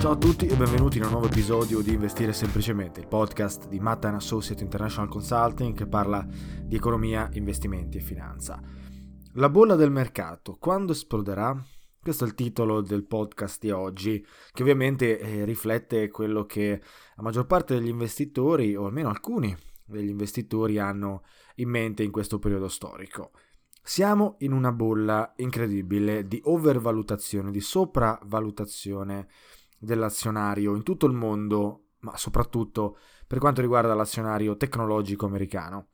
Ciao a tutti e benvenuti in un nuovo episodio di Investire Semplicemente, il podcast di Matta Associate International Consulting che parla di economia, investimenti e finanza. La bolla del mercato, quando esploderà? Questo è il titolo del podcast di oggi, che ovviamente eh, riflette quello che la maggior parte degli investitori, o almeno alcuni degli investitori, hanno in mente in questo periodo storico. Siamo in una bolla incredibile di overvalutazione, di sopravvalutazione dell'azionario in tutto il mondo, ma soprattutto per quanto riguarda l'azionario tecnologico americano.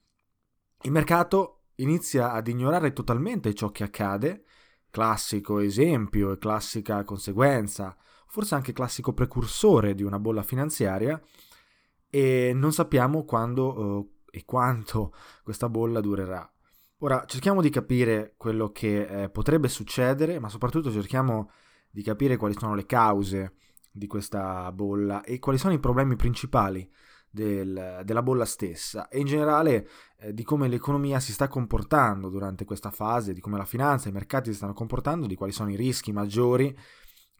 Il mercato inizia ad ignorare totalmente ciò che accade, classico esempio e classica conseguenza, forse anche classico precursore di una bolla finanziaria, e non sappiamo quando uh, e quanto questa bolla durerà. Ora cerchiamo di capire quello che eh, potrebbe succedere, ma soprattutto cerchiamo di capire quali sono le cause di questa bolla e quali sono i problemi principali del, della bolla stessa e in generale eh, di come l'economia si sta comportando durante questa fase, di come la finanza e i mercati si stanno comportando, di quali sono i rischi maggiori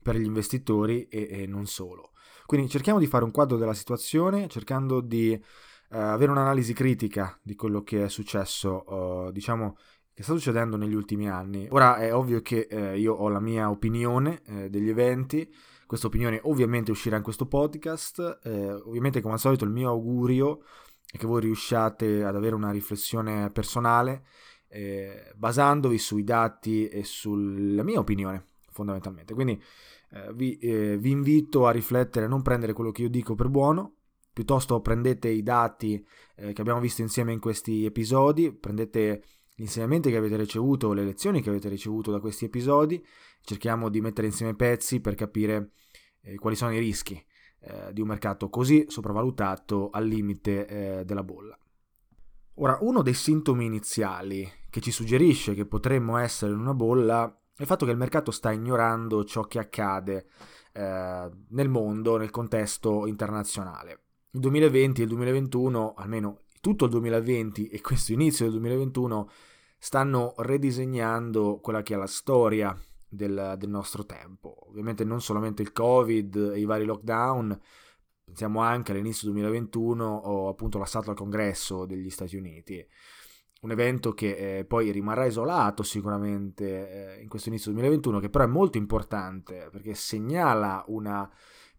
per gli investitori e, e non solo. Quindi cerchiamo di fare un quadro della situazione, cercando di eh, avere un'analisi critica di quello che è successo, eh, diciamo, che sta succedendo negli ultimi anni. Ora è ovvio che eh, io ho la mia opinione eh, degli eventi, questa opinione ovviamente uscirà in questo podcast, eh, ovviamente come al solito il mio augurio è che voi riusciate ad avere una riflessione personale eh, basandovi sui dati e sulla mia opinione fondamentalmente. Quindi eh, vi, eh, vi invito a riflettere, non prendere quello che io dico per buono, piuttosto prendete i dati eh, che abbiamo visto insieme in questi episodi, prendete gli insegnamenti che avete ricevuto, le lezioni che avete ricevuto da questi episodi, cerchiamo di mettere insieme pezzi per capire eh, quali sono i rischi eh, di un mercato così sopravvalutato al limite eh, della bolla. Ora, uno dei sintomi iniziali che ci suggerisce che potremmo essere in una bolla è il fatto che il mercato sta ignorando ciò che accade eh, nel mondo, nel contesto internazionale. il 2020 e il 2021, almeno tutto il 2020 e questo inizio del 2021, stanno ridisegnando quella che è la storia del, del, nostro tempo. Ovviamente non solamente il Covid e i vari lockdown, pensiamo anche all'inizio 2021 o appunto l'assalto al congresso degli Stati Uniti. Un evento che eh, poi rimarrà isolato sicuramente eh, in questo inizio 2021, che però è molto importante perché segnala una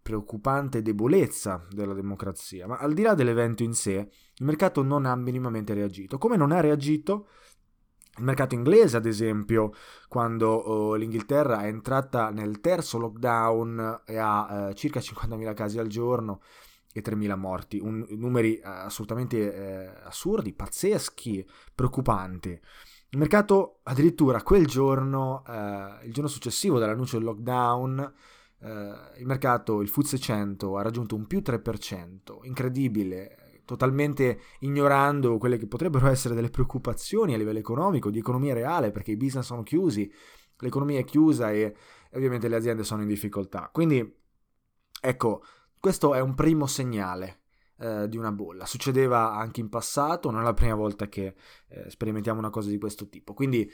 preoccupante debolezza della democrazia. Ma al di là dell'evento in sé, il mercato non ha minimamente reagito. Come non ha reagito il mercato inglese, ad esempio, quando oh, l'Inghilterra è entrata nel terzo lockdown e ha eh, circa 50.000 casi al giorno e 3.000 morti, un, numeri eh, assolutamente eh, assurdi, pazzeschi, preoccupanti. Il mercato addirittura quel giorno, eh, il giorno successivo dall'annuncio del lockdown, eh, il mercato, il FTSE 100, ha raggiunto un più 3%, incredibile, totalmente ignorando quelle che potrebbero essere delle preoccupazioni a livello economico, di economia reale, perché i business sono chiusi, l'economia è chiusa e ovviamente le aziende sono in difficoltà. Quindi, ecco, questo è un primo segnale eh, di una bolla. Succedeva anche in passato, non è la prima volta che eh, sperimentiamo una cosa di questo tipo. Quindi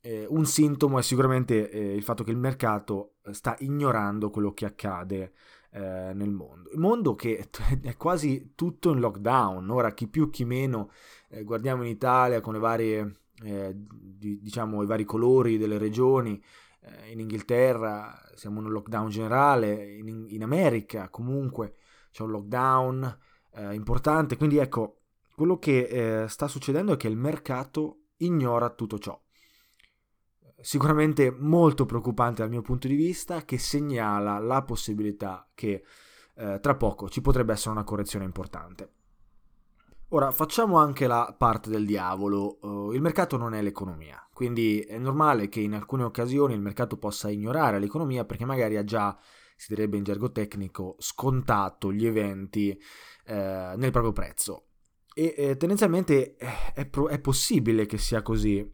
eh, un sintomo è sicuramente eh, il fatto che il mercato sta ignorando quello che accade eh, nel mondo. Il mondo che è quasi tutto in lockdown, ora chi più chi meno, eh, guardiamo in Italia con le varie, eh, di, diciamo, i vari colori delle regioni, eh, in Inghilterra siamo in un lockdown generale, in, in America comunque c'è un lockdown eh, importante, quindi ecco, quello che sta succedendo è che il mercato ignora tutto ciò sicuramente molto preoccupante dal mio punto di vista, che segnala la possibilità che eh, tra poco ci potrebbe essere una correzione importante. Ora facciamo anche la parte del diavolo, uh, il mercato non è l'economia, quindi è normale che in alcune occasioni il mercato possa ignorare l'economia perché magari ha già, si direbbe in gergo tecnico, scontato gli eventi eh, nel proprio prezzo. E eh, tendenzialmente eh, è, pro- è possibile che sia così.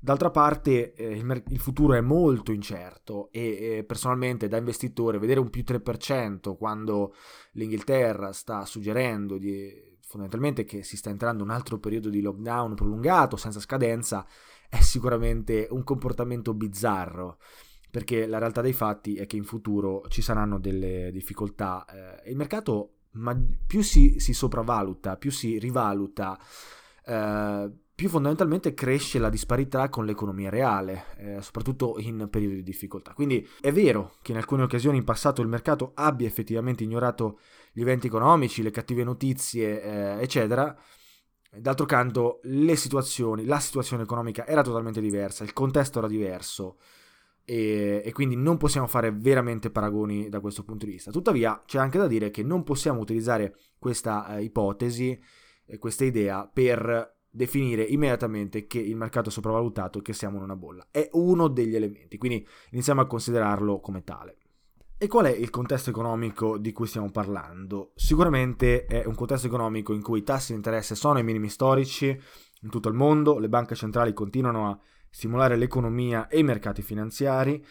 D'altra parte eh, il, mer- il, futuro è molto incerto e eh, personalmente da investitore vedere un più 3% quando l'Inghilterra sta suggerendo di, fondamentalmente che si sta entrando un altro periodo di lockdown prolungato senza scadenza è sicuramente un comportamento bizzarro perché la realtà dei fatti è che in futuro ci saranno delle difficoltà eh, e il mercato ma più si, si sopravvaluta, più si rivaluta eh, più fondamentalmente cresce la disparità con l'economia reale, eh, soprattutto in periodi di difficoltà. Quindi è vero che in alcune occasioni in passato il mercato abbia effettivamente ignorato gli eventi economici, le cattive notizie, eh, eccetera. D'altro canto, le situazioni, la situazione economica era totalmente diversa, il contesto era diverso e, e quindi non possiamo fare veramente paragoni da questo punto di vista. Tuttavia, c'è anche da dire che non possiamo utilizzare questa eh, ipotesi, eh, questa idea per definire immediatamente che il mercato è sopravvalutato e che siamo in una bolla. È uno degli elementi, quindi iniziamo a considerarlo come tale. E qual è il contesto economico di cui stiamo parlando? Sicuramente è un contesto economico in cui i tassi di interesse sono ai minimi storici in tutto il mondo, le banche centrali continuano a stimolare l'economia e i mercati finanziari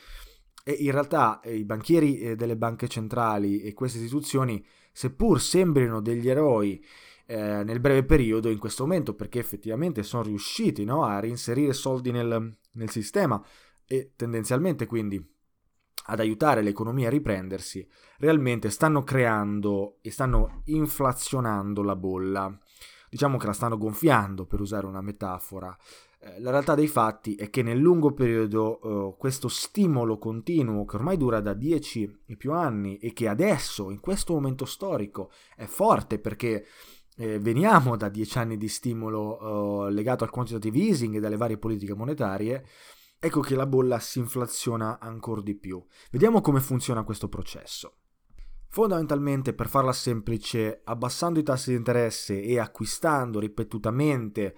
e in realtà eh, i banchieri eh, delle banche centrali e queste istituzioni, seppur sembrino degli eroi eh, nel breve periodo in questo momento perché effettivamente sono riusciti no, a reinserire soldi nel, nel sistema e tendenzialmente quindi ad aiutare l'economia a riprendersi, realmente stanno creando e stanno inflazionando la bolla. Diciamo che la stanno gonfiando, per usare una metafora. Eh, la realtà dei fatti è che nel lungo periodo eh, questo stimolo continuo, che ormai dura da 10 e più anni e che adesso, in questo momento storico, è forte perché eh, veniamo da dieci anni di stimolo eh, legato al quantitative easing e dalle varie politiche monetarie, ecco che la bolla si inflaziona ancora di più. Vediamo come funziona questo processo. Fondamentalmente, per farla semplice, abbassando i tassi di interesse e acquistando ripetutamente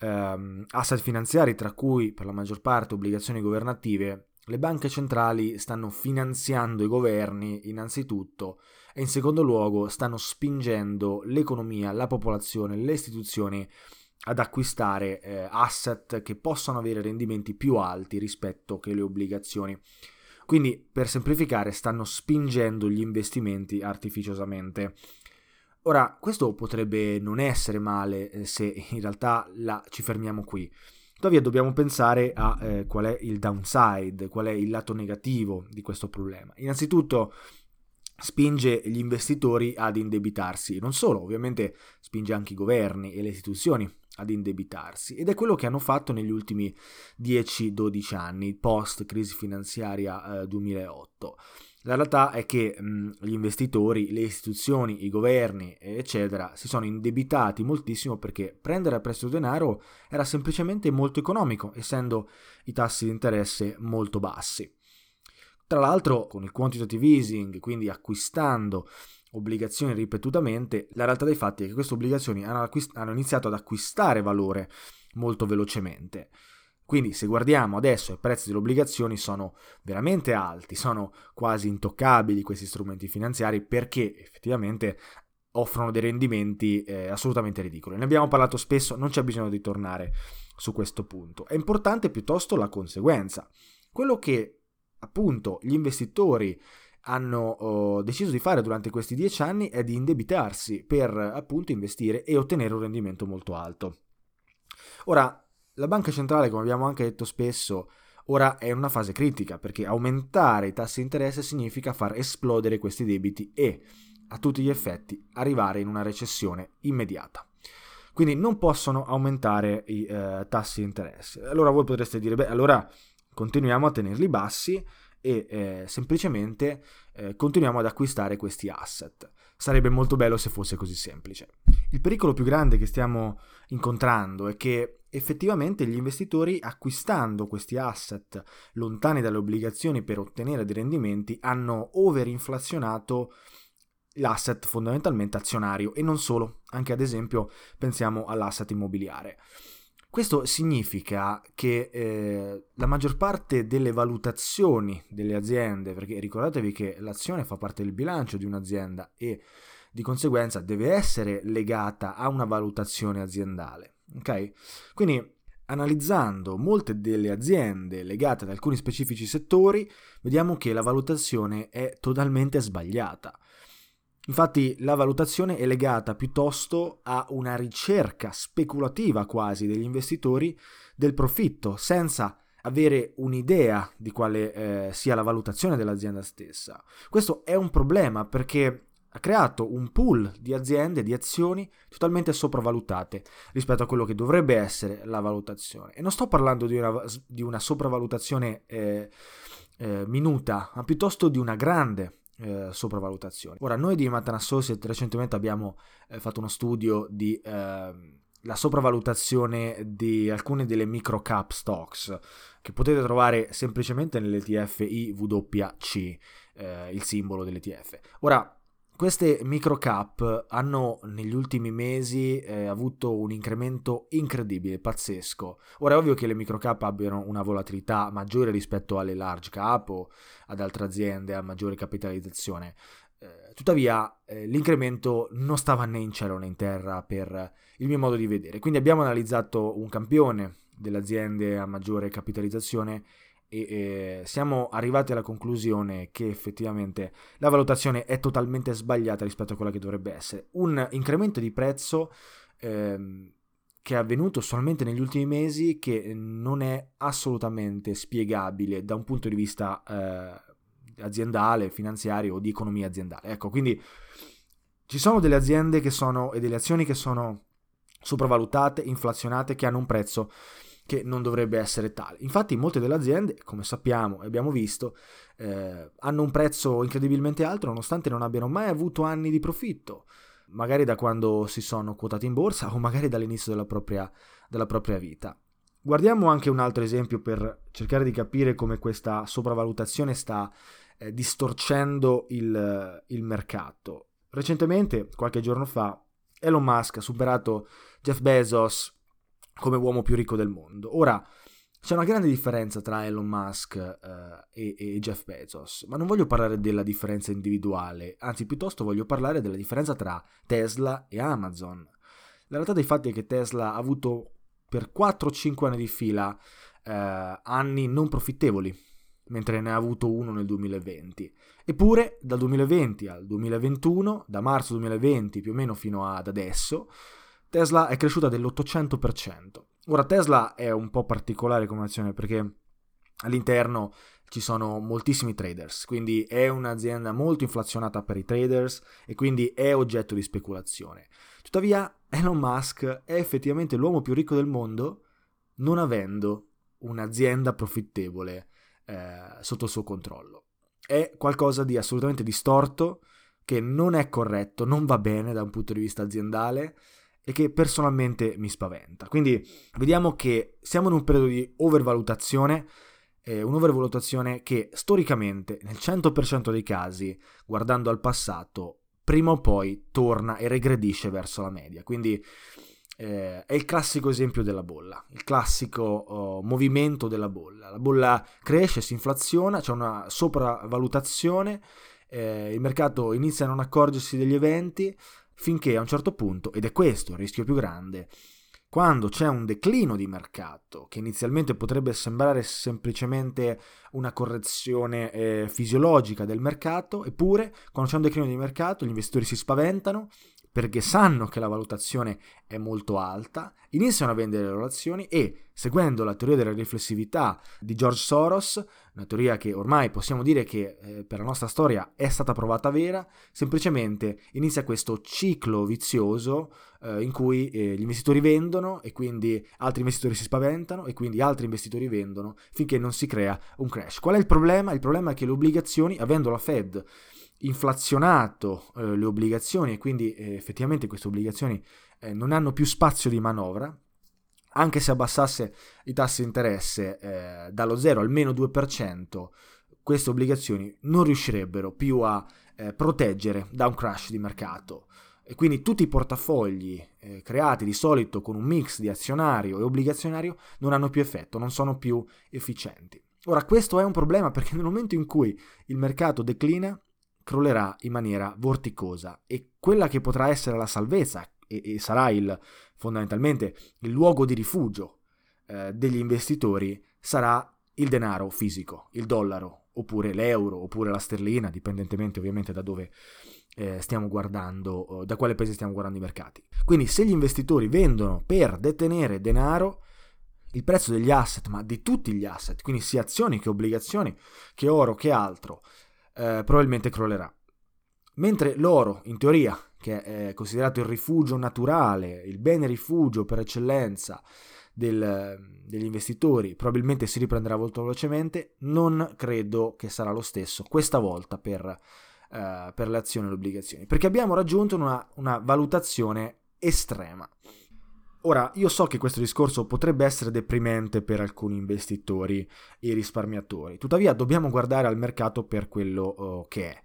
ehm, asset finanziari, tra cui per la maggior parte obbligazioni governative, le banche centrali stanno finanziando i governi innanzitutto e in secondo luogo stanno spingendo l'economia, la popolazione, le istituzioni ad acquistare eh, asset che possano avere rendimenti più alti rispetto che le obbligazioni. Quindi, per semplificare, stanno spingendo gli investimenti artificiosamente. Ora, questo potrebbe non essere male eh, se in realtà la, ci fermiamo qui. Tuttavia dobbiamo pensare a eh, qual è il downside, qual è il lato negativo di questo problema. Innanzitutto spinge gli investitori ad indebitarsi, non solo, ovviamente spinge anche i governi e le istituzioni ad indebitarsi ed è quello che hanno fatto negli ultimi 10-12 anni, post crisi finanziaria eh, 2008. La realtà è che mh, gli investitori, le istituzioni, i governi, eccetera, si sono indebitati moltissimo perché prendere a prestito denaro era semplicemente molto economico, essendo i tassi di interesse molto bassi. Tra l'altro, con il quantitative easing, quindi acquistando obbligazioni ripetutamente, la realtà dei fatti è che queste obbligazioni hanno, acquist- hanno iniziato ad acquistare valore molto velocemente. Quindi se guardiamo adesso i prezzi delle obbligazioni sono veramente alti, sono quasi intoccabili questi strumenti finanziari perché effettivamente offrono dei rendimenti eh, assolutamente ridicoli. Ne abbiamo parlato spesso, non c'è bisogno di tornare su questo punto. È importante piuttosto la conseguenza. Quello che appunto gli investitori hanno oh, deciso di fare durante questi dieci anni è di indebitarsi per appunto investire e ottenere un rendimento molto alto. Ora, la banca centrale, come abbiamo anche detto spesso, ora è in una fase critica perché aumentare i tassi di interesse significa far esplodere questi debiti e, a tutti gli effetti, arrivare in una recessione immediata. Quindi non possono aumentare i eh, tassi di interesse. Allora voi potreste dire, beh, allora continuiamo a tenerli bassi e eh, semplicemente eh, continuiamo ad acquistare questi asset. Sarebbe molto bello se fosse così semplice. Il pericolo più grande che stiamo incontrando è che effettivamente gli investitori acquistando questi asset lontani dalle obbligazioni per ottenere dei rendimenti hanno overinflazionato l'asset fondamentalmente azionario e non solo, anche ad esempio pensiamo all'asset immobiliare. Questo significa che eh, la maggior parte delle valutazioni delle aziende, perché ricordatevi che l'azione fa parte del bilancio di un'azienda e di conseguenza deve essere legata a una valutazione aziendale. Ok? Quindi analizzando molte delle aziende legate ad alcuni specifici settori, vediamo che la valutazione è totalmente sbagliata. Infatti la valutazione è legata piuttosto a una ricerca speculativa quasi degli investitori del profitto, senza avere un'idea di quale eh, sia la valutazione dell'azienda stessa. Questo è un problema perché ha creato un pool di aziende, di azioni totalmente sopravvalutate rispetto a quello che dovrebbe essere la valutazione. E non sto parlando di una, di una sopravvalutazione eh, eh, minuta, ma piuttosto di una grande eh, sopravvalutazione. Ora, noi di Manhattan Associate recentemente abbiamo eh, fatto uno studio di eh, la sopravvalutazione di alcune delle micro cap stocks che potete trovare semplicemente nell'ETF IWC, eh, il simbolo dell'ETF. Ora, queste micro cap hanno negli ultimi mesi eh, avuto un incremento incredibile, pazzesco. Ora è ovvio che le micro cap abbiano una volatilità maggiore rispetto alle large cap o ad altre aziende a maggiore capitalizzazione. Eh, tuttavia eh, l'incremento non stava né in cielo né in terra per il mio modo di vedere. Quindi abbiamo analizzato un campione delle aziende a maggiore capitalizzazione e eh, siamo arrivati alla conclusione che effettivamente la valutazione è totalmente sbagliata rispetto a quella che dovrebbe essere. Un incremento di prezzo ehm, che è avvenuto solamente negli ultimi mesi che non è assolutamente spiegabile da un punto di vista eh, aziendale, finanziario o di economia aziendale. Ecco, quindi ci sono delle aziende che sono e delle azioni che sono sopravvalutate, inflazionate, che hanno un prezzo che non dovrebbe essere tale. Infatti molte delle aziende, come sappiamo e abbiamo visto, eh, hanno un prezzo incredibilmente alto nonostante non abbiano mai avuto anni di profitto, magari da quando si sono quotati in borsa o magari dall'inizio della propria, della propria vita. Guardiamo anche un altro esempio per cercare di capire come questa sopravvalutazione sta eh, distorcendo il, il mercato. Recentemente, qualche giorno fa, Elon Musk ha superato Jeff Bezos come uomo più ricco del mondo. Ora, c'è una grande differenza tra Elon Musk eh, e, e, Jeff Bezos, ma non voglio parlare della differenza individuale, anzi piuttosto voglio parlare della differenza tra Tesla e Amazon. La realtà dei fatti è che Tesla ha avuto per 4-5 anni di fila eh, anni non profittevoli, mentre ne ha avuto uno nel 2020. Eppure dal 2020 al 2021, da marzo 2020 più o meno fino ad adesso, Tesla è cresciuta dell'800%. Ora Tesla è un po' particolare come azione perché all'interno ci sono moltissimi traders, quindi è un'azienda molto inflazionata per i traders e quindi è oggetto di speculazione. Tuttavia Elon Musk è effettivamente l'uomo più ricco del mondo non avendo un'azienda profittevole eh, sotto il suo controllo. È qualcosa di assolutamente distorto, che non è corretto, non va bene da un punto di vista aziendale e che personalmente mi spaventa. Quindi vediamo che siamo in un periodo di overvalutazione, eh, un'overvalutazione che storicamente nel 100% dei casi, guardando al passato, prima o poi torna e regredisce verso la media. Quindi eh, è il classico esempio della bolla, il classico oh, movimento della bolla. La bolla cresce, si inflaziona, c'è una sopravvalutazione, eh, il mercato inizia a non accorgersi degli eventi finché a un certo punto, ed è questo il rischio più grande, quando c'è un declino di mercato, che inizialmente potrebbe sembrare semplicemente una correzione eh, fisiologica del mercato, eppure quando c'è un declino di mercato gli investitori si spaventano perché sanno che la valutazione è molto alta, iniziano a vendere le loro azioni e, seguendo la teoria della riflessività di George Soros, una teoria che ormai possiamo dire che eh, per la nostra storia è stata provata vera, semplicemente inizia questo ciclo vizioso eh, in cui eh, gli investitori vendono e quindi altri investitori si spaventano e quindi altri investitori vendono finché non si crea un crash. Qual è il problema? Il problema è che le obbligazioni, avendo la Fed inflazionato eh, le obbligazioni e quindi eh, effettivamente queste obbligazioni eh, non hanno più spazio di manovra, anche se abbassasse i tassi di interesse eh, dallo 0 al meno 2%, queste obbligazioni non riuscirebbero più a eh, proteggere da un crash di mercato. E quindi tutti i portafogli eh, creati di solito con un mix di azionario e obbligazionario non hanno più effetto, non sono più efficienti. Ora, questo è un problema perché nel momento in cui il mercato declina, crollerà in maniera vorticosa e quella che potrà essere la salvezza e, e sarà il, fondamentalmente il luogo di rifugio eh, degli investitori sarà il denaro fisico, il dollaro, oppure l'euro, oppure la sterlina, dipendentemente ovviamente da dove eh, stiamo guardando, da quale paese stiamo guardando i mercati. Quindi se gli investitori vendono per detenere denaro, il prezzo degli asset, ma di tutti gli asset, quindi sia azioni che obbligazioni, che oro, che altro, eh, probabilmente crollerà. Mentre l'oro, in teoria, che è considerato il rifugio naturale, il bene rifugio per eccellenza del, degli investitori, probabilmente si riprenderà molto velocemente, non credo che sarà lo stesso questa volta per, eh, per le azioni e le obbligazioni, perché abbiamo raggiunto una, una valutazione estrema. Ora, io so che questo discorso potrebbe essere deprimente per alcuni investitori e risparmiatori, tuttavia dobbiamo guardare al mercato per quello oh, che è.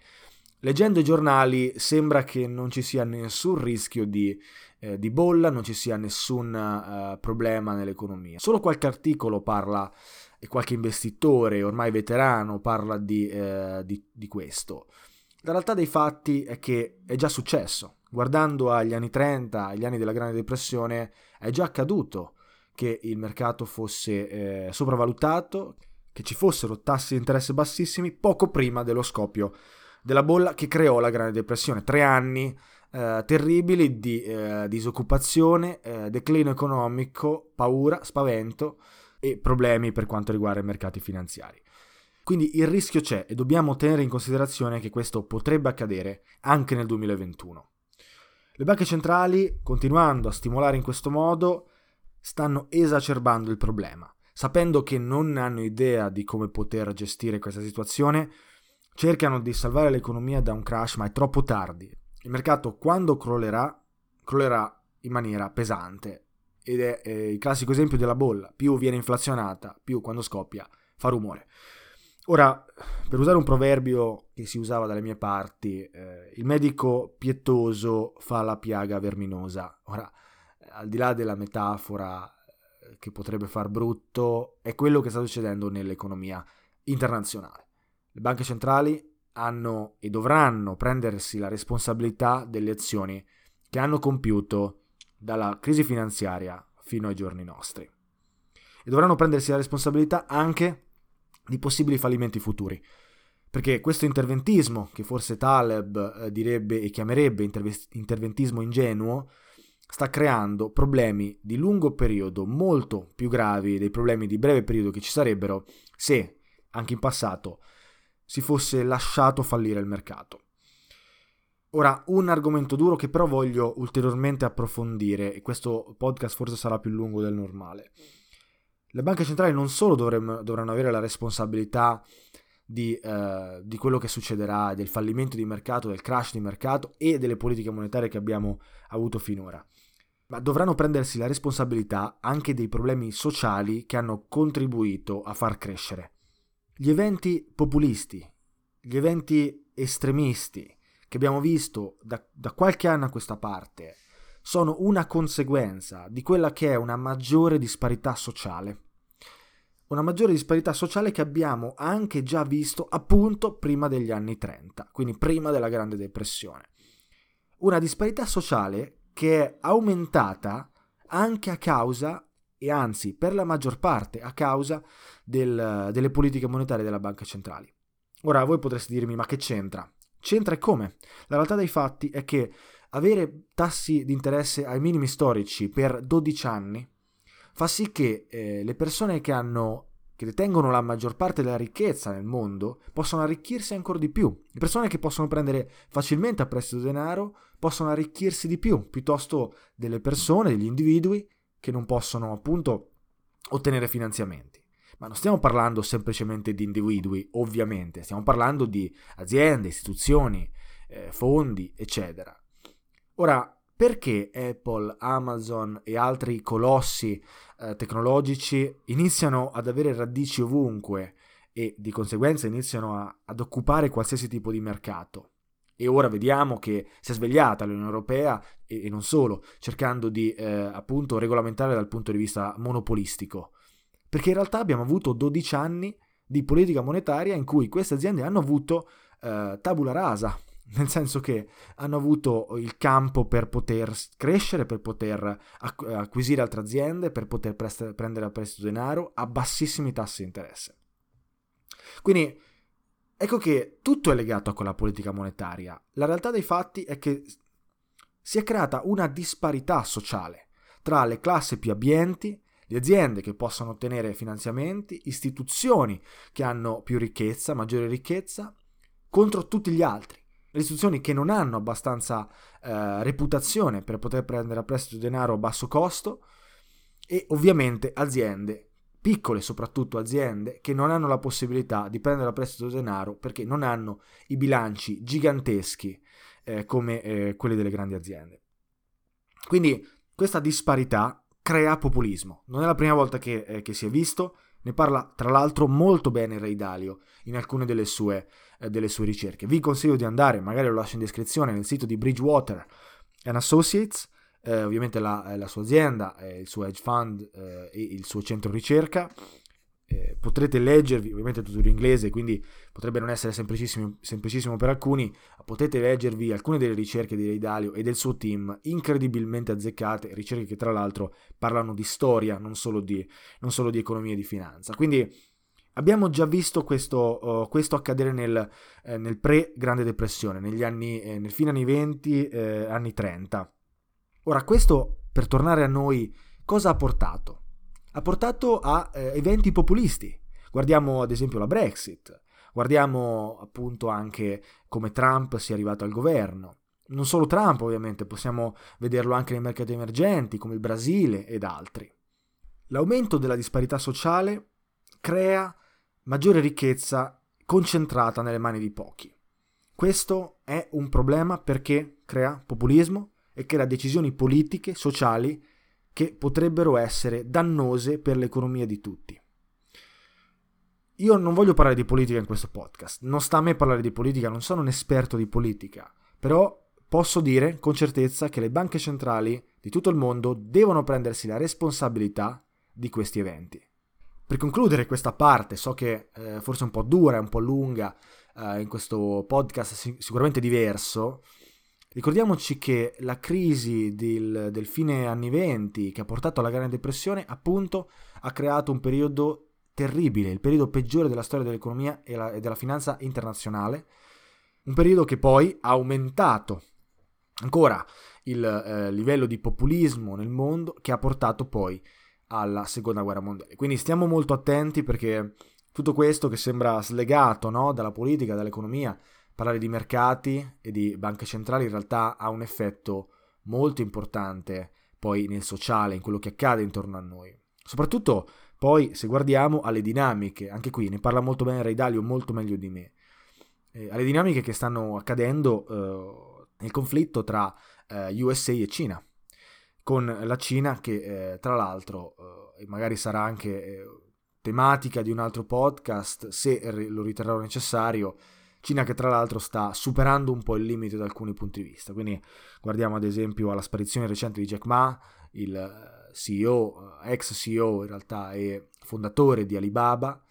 Leggendo i giornali sembra che non ci sia nessun rischio di, eh, di bolla, non ci sia nessun uh, problema nell'economia. Solo qualche articolo parla e qualche investitore ormai veterano parla di, eh, di, di questo. La realtà dei fatti è che è già successo guardando agli anni 30, agli anni della Grande Depressione, è già accaduto che il mercato fosse eh, sopravvalutato, che ci fossero tassi di interesse bassissimi poco prima dello scoppio della bolla che creò la Grande Depressione. Tre anni eh, terribili di eh, disoccupazione, eh, declino economico, paura, spavento e problemi per quanto riguarda i mercati finanziari. Quindi il rischio c'è e dobbiamo tenere in considerazione che questo potrebbe accadere anche nel 2021. Le banche centrali, continuando a stimolare in questo modo, stanno esacerbando il problema. Sapendo che non hanno idea di come poter gestire questa situazione, cercano di salvare l'economia da un crash, ma è troppo tardi. Il mercato quando crollerà, crollerà in maniera pesante. Ed è eh, il classico esempio della bolla. Più viene inflazionata, più quando scoppia fa rumore. Ora, per usare un proverbio che si usava dalle mie parti, eh, il medico pietoso fa la piaga verminosa. Ora, eh, al di là della metafora eh, che potrebbe far brutto, è quello che sta succedendo nell'economia internazionale. Le banche centrali hanno e dovranno prendersi la responsabilità delle azioni che hanno compiuto dalla crisi finanziaria fino ai giorni nostri. E dovranno prendersi la responsabilità anche di possibili fallimenti futuri. Perché questo interventismo, che forse Taleb eh, direbbe e chiamerebbe interventismo ingenuo, sta creando problemi di lungo periodo molto più gravi dei problemi di breve periodo che ci sarebbero se, anche in passato, si fosse lasciato fallire il mercato. Ora, un argomento duro che però voglio ulteriormente approfondire, e questo podcast forse sarà più lungo del normale. Le banche centrali non solo dovremmo, dovranno avere la responsabilità di, eh, di, quello che succederà, del fallimento di mercato, del crash di mercato e delle politiche monetarie che abbiamo avuto finora, ma dovranno prendersi la responsabilità anche dei problemi sociali che hanno contribuito a far crescere. Gli eventi populisti, gli eventi estremisti, che abbiamo visto da, da qualche anno a questa parte sono una conseguenza di quella che è una maggiore disparità sociale. Una maggiore disparità sociale che abbiamo anche già visto appunto prima degli anni 30, quindi prima della Grande Depressione. Una disparità sociale che è aumentata anche a causa, e anzi per la maggior parte a causa del, delle politiche monetarie della Banca Centrale. Ora voi potreste dirmi ma che c'entra? C'entra e come? La realtà dei fatti è che avere tassi di interesse ai minimi storici per 12 anni fa sì che eh, le persone che hanno che detengono la maggior parte della ricchezza nel mondo possano arricchirsi ancora di più. Le persone che possono prendere facilmente a prestito denaro possono arricchirsi di più, piuttosto delle persone, degli individui che non possono appunto ottenere finanziamenti. Ma non stiamo parlando semplicemente di individui, ovviamente, stiamo parlando di aziende, istituzioni, eh, fondi, eccetera. Ora, perché Apple, Amazon e altri colossi eh, tecnologici iniziano ad avere radici ovunque e di conseguenza iniziano a, ad occupare qualsiasi tipo di mercato? E ora vediamo che si è svegliata l'Unione Europea e, e non solo, cercando di eh, appunto regolamentare dal punto di vista monopolistico perché in realtà abbiamo avuto 12 anni di politica monetaria in cui queste aziende hanno avuto eh, tabula rasa, nel senso che hanno avuto il campo per poter crescere, per poter acquisire altre aziende, per poter prest- prendere a prestito denaro a bassissimi tassi di interesse. Quindi ecco che tutto è legato a quella politica monetaria. La realtà dei fatti è che si è creata una disparità sociale tra le classi più abbienti di aziende che possono ottenere finanziamenti, istituzioni che hanno più ricchezza, maggiore ricchezza, contro tutti gli altri. Le istituzioni che non hanno abbastanza eh, reputazione per poter prendere a prestito denaro a basso costo e ovviamente aziende, piccole soprattutto aziende, che non hanno la possibilità di prendere a prestito denaro perché non hanno i bilanci giganteschi eh, come eh, quelli delle grandi aziende. Quindi questa disparità crea populismo. Non è la prima volta che, eh, che si è visto, ne parla tra l'altro molto bene Ray Dalio in alcune delle sue, delle sue, ricerche. Vi consiglio di andare, magari lo lascio in descrizione, nel sito di Bridgewater and Associates, eh, ovviamente la, la, sua azienda, il suo hedge fund eh, e il suo centro ricerca eh, potrete leggervi, ovviamente tutto in inglese, quindi potrebbe non essere semplicissimo, semplicissimo, per alcuni, potete leggervi alcune delle ricerche di Ray Dalio e del suo team, incredibilmente azzeccate, ricerche che tra l'altro parlano di storia, non solo di, non solo di economia e di finanza. Quindi abbiamo già visto questo, uh, questo accadere nel, eh, nel, pre-Grande Depressione, negli anni, eh, nel fine anni 20, eh, anni 30. Ora, questo, per tornare a noi, cosa ha portato? ha portato a eh, eventi populisti. Guardiamo ad esempio la Brexit, guardiamo appunto anche come Trump sia arrivato al governo. Non solo Trump ovviamente, possiamo vederlo anche nei mercati emergenti come il Brasile ed altri. L'aumento della disparità sociale crea maggiore ricchezza concentrata nelle mani di pochi. Questo è un problema perché crea populismo e crea decisioni politiche, sociali che potrebbero essere dannose per l'economia di tutti. Io non voglio parlare di politica in questo podcast, non sta a me parlare di politica, non sono un esperto di politica, però posso dire con certezza che le banche centrali di tutto il mondo devono prendersi la responsabilità di questi eventi. Per concludere questa parte, so che eh, forse è un po' dura, è un po' lunga, eh, in questo podcast sicuramente diverso, Ricordiamoci che la crisi del, del, fine anni 20 che ha portato alla Grande Depressione appunto ha creato un periodo terribile, il periodo peggiore della storia dell'economia e, la, e della finanza internazionale, un periodo che poi ha aumentato ancora il eh, livello di populismo nel mondo che ha portato poi alla seconda guerra mondiale. Quindi stiamo molto attenti perché tutto questo che sembra slegato no, dalla politica, dall'economia, parlare di mercati e di banche centrali in realtà ha un effetto molto importante poi nel sociale, in quello che accade intorno a noi. Soprattutto poi se guardiamo alle dinamiche, anche qui ne parla molto bene Ray Dalio, molto meglio di me, eh, alle dinamiche che stanno accadendo eh, nel conflitto tra eh, USA e Cina, con la Cina che eh, tra l'altro, eh, magari sarà anche eh, tematica di un altro podcast, se lo riterrò necessario, Cina che tra l'altro sta superando un po' il limite da alcuni punti di vista. Quindi guardiamo ad esempio alla sparizione recente di Jack Ma, il eh, CEO, eh, ex CEO in realtà e fondatore di Alibaba.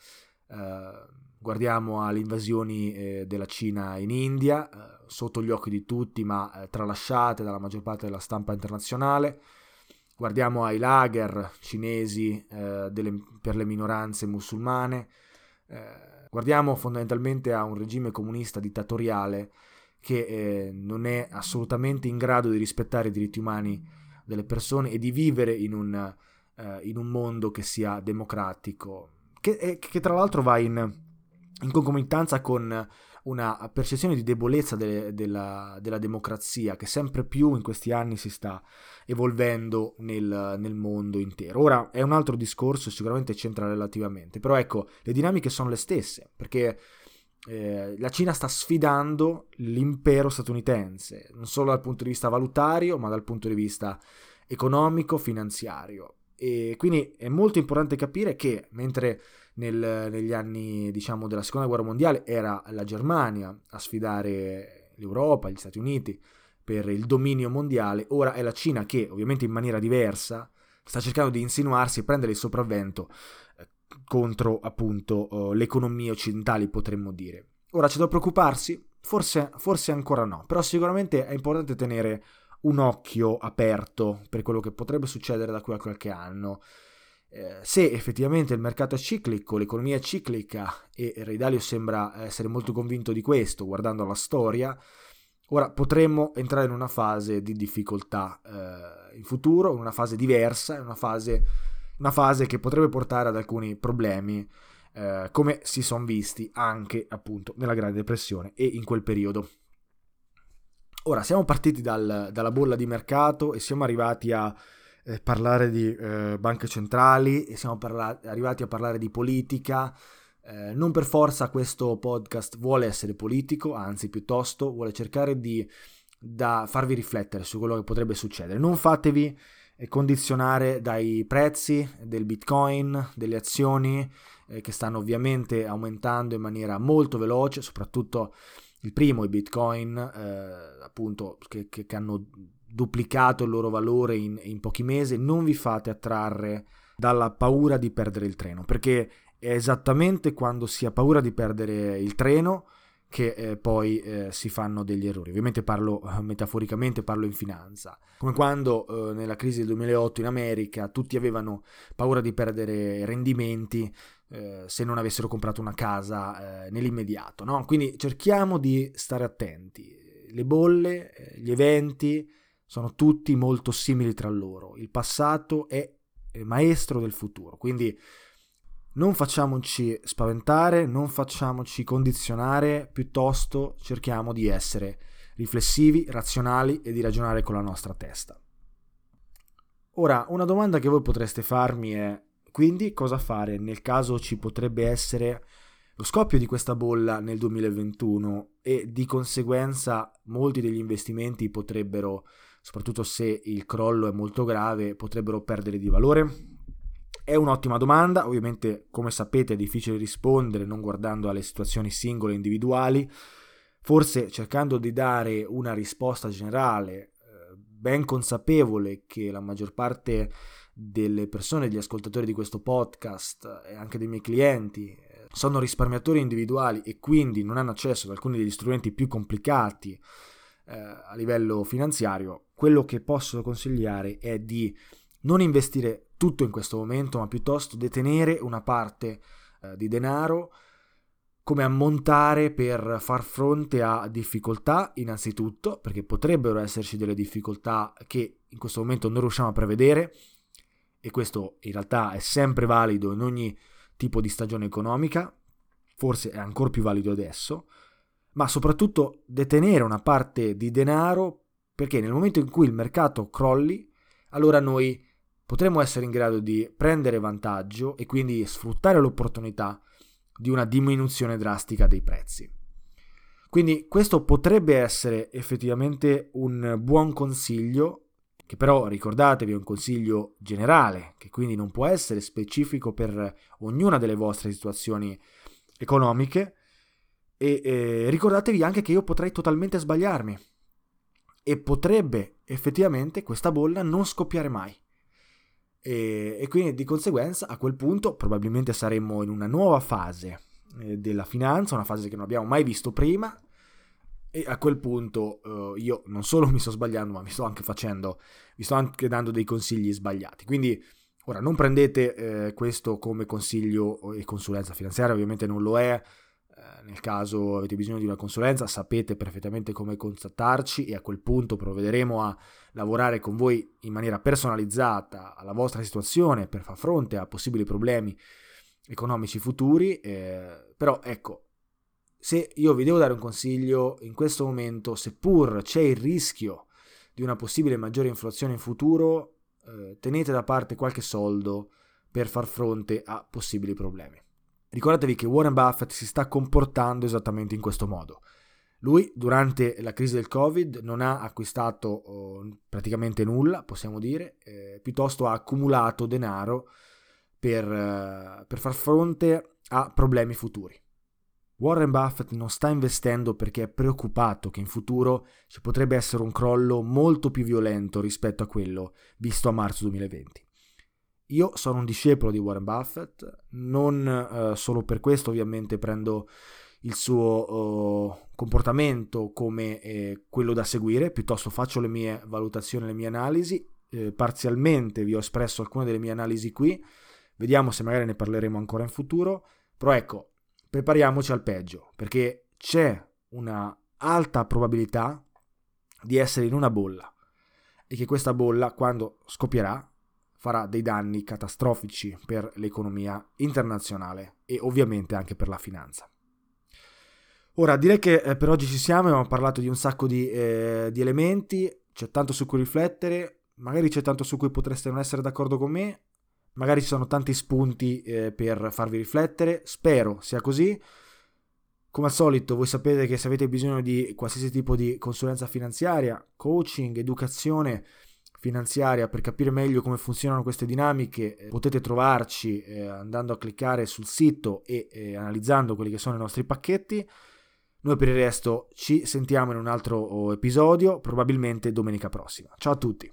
Eh, guardiamo alle invasioni della Cina in India, sotto gli occhi di tutti ma eh, tralasciate dalla maggior parte della stampa internazionale. Guardiamo ai lager cinesi delle, per le minoranze musulmane Guardiamo fondamentalmente a un regime comunista dittatoriale che eh, non è assolutamente in grado di rispettare i diritti umani delle persone e di vivere in un, eh, in un mondo che sia democratico, che, eh, che tra l'altro va in, in concomitanza con una percezione di debolezza de- della, della, democrazia che sempre più in questi anni si sta evolvendo nel, nel, mondo intero. Ora è un altro discorso, sicuramente c'entra relativamente, però ecco, le dinamiche sono le stesse, perché eh, la Cina sta sfidando l'impero statunitense, non solo dal punto di vista valutario, ma dal punto di vista economico, finanziario. E quindi è molto importante capire che mentre nel, negli anni diciamo, della seconda guerra mondiale era la Germania a sfidare l'Europa, gli Stati Uniti per il dominio mondiale, ora è la Cina che ovviamente in maniera diversa sta cercando di insinuarsi e prendere il sopravvento eh, contro appunto eh, le economie occidentali potremmo dire. Ora c'è da preoccuparsi? Forse, forse ancora no, però sicuramente è importante tenere un occhio aperto per quello che potrebbe succedere da qui a qualche anno. Eh, se effettivamente il mercato è ciclico, l'economia è ciclica e Ray Dalio sembra essere molto convinto di questo guardando la storia, ora potremmo entrare in una fase di difficoltà eh, in futuro, in una fase diversa, in una fase, una fase che potrebbe portare ad alcuni problemi eh, come si sono visti anche appunto nella Grande Depressione e in quel periodo. Ora siamo partiti dal, dalla bolla di mercato e siamo arrivati a eh, parlare di eh, banche centrali siamo parla- arrivati a parlare di politica. Eh, non per forza questo podcast vuole essere politico, anzi piuttosto vuole cercare di farvi riflettere su quello che potrebbe succedere. Non fatevi eh, condizionare dai prezzi del bitcoin, delle azioni eh, che stanno ovviamente aumentando in maniera molto veloce, soprattutto il primo, i bitcoin, eh, appunto, che, che, che hanno duplicato il loro valore in, in pochi mesi, non vi fate attrarre dalla paura di perdere il treno, perché è esattamente quando si ha paura di perdere il treno che eh, poi eh, si fanno degli errori. Ovviamente parlo eh, metaforicamente, parlo in finanza. Come quando eh, nella crisi del 2008 in America tutti avevano paura di perdere rendimenti eh, se non avessero comprato una casa eh, nell'immediato. No? Quindi cerchiamo di stare attenti. Le bolle, gli eventi, sono tutti molto simili tra loro. Il passato è maestro del futuro, quindi non facciamoci spaventare, non facciamoci condizionare, piuttosto cerchiamo di essere riflessivi, razionali e di ragionare con la nostra testa. Ora, una domanda che voi potreste farmi è quindi cosa fare nel caso ci potrebbe essere lo scoppio di questa bolla nel 2021 e di conseguenza molti degli investimenti potrebbero soprattutto se il crollo è molto grave, potrebbero perdere di valore? È un'ottima domanda, ovviamente come sapete è difficile rispondere non guardando alle situazioni singole e individuali, forse cercando di dare una risposta generale, eh, ben consapevole che la maggior parte delle persone, degli ascoltatori di questo podcast e anche dei miei clienti eh, sono risparmiatori individuali e quindi non hanno accesso ad alcuni degli strumenti più complicati eh, a livello finanziario, quello che posso consigliare è di non investire tutto in questo momento, ma piuttosto detenere una parte eh, di denaro come ammontare per far fronte a difficoltà innanzitutto, perché potrebbero esserci delle difficoltà che in questo momento non riusciamo a prevedere e questo in realtà è sempre valido in ogni tipo di stagione economica, forse è ancora più valido adesso, ma soprattutto detenere una parte di denaro perché nel momento in cui il mercato crolli, allora noi potremo essere in grado di prendere vantaggio e quindi sfruttare l'opportunità di una diminuzione drastica dei prezzi. Quindi questo potrebbe essere effettivamente un buon consiglio, che però ricordatevi è un consiglio generale, che quindi non può essere specifico per ognuna delle vostre situazioni economiche. E eh, ricordatevi anche che io potrei totalmente sbagliarmi e potrebbe effettivamente questa bolla non scoppiare mai. E, e, quindi di conseguenza a quel punto probabilmente saremmo in una nuova fase eh, della finanza, una fase che non abbiamo mai visto prima e a quel punto eh, io non solo mi sto sbagliando ma mi sto anche facendo, vi sto anche dando dei consigli sbagliati. Quindi ora non prendete eh, questo come consiglio e consulenza finanziaria, ovviamente non lo è, eh, nel caso avete bisogno di una consulenza sapete perfettamente come contattarci e a quel punto provvederemo a lavorare con voi in maniera personalizzata alla vostra situazione per far fronte a possibili problemi economici futuri. Eh, però ecco, se io vi devo dare un consiglio in questo momento, seppur c'è il rischio di una possibile maggiore inflazione in futuro, eh, tenete da parte qualche soldo per far fronte a possibili problemi. Ricordatevi che Warren Buffett si sta comportando esattamente in questo modo. Lui durante la crisi del Covid non ha acquistato oh, praticamente nulla, possiamo dire, eh, piuttosto ha accumulato denaro per, eh, per far fronte a problemi futuri. Warren Buffett non sta investendo perché è preoccupato che in futuro ci potrebbe essere un crollo molto più violento rispetto a quello visto a marzo 2020. Io sono un discepolo di Warren Buffett, non eh, solo per questo ovviamente prendo il suo uh, comportamento come eh, quello da seguire, piuttosto faccio le mie valutazioni, le mie analisi, eh, parzialmente vi ho espresso alcune delle mie analisi qui, vediamo se magari ne parleremo ancora in futuro, però ecco, prepariamoci al peggio, perché c'è una alta probabilità di essere in una bolla e che questa bolla quando scoppierà farà dei danni catastrofici per l'economia internazionale e ovviamente anche per la finanza. Ora, direi che eh, per oggi ci siamo, abbiamo parlato di un sacco di, eh, di, elementi, c'è tanto su cui riflettere, magari c'è tanto su cui potreste non essere d'accordo con me, magari ci sono tanti spunti eh, per farvi riflettere, spero sia così. Come al solito, voi sapete che se avete bisogno di qualsiasi tipo di consulenza finanziaria, coaching, educazione, finanziaria per capire meglio come funzionano queste dinamiche eh, potete trovarci eh, andando a cliccare sul sito e eh, analizzando quelli che sono i nostri pacchetti. Noi per il resto ci sentiamo in un altro oh, episodio, probabilmente domenica prossima. Ciao a tutti!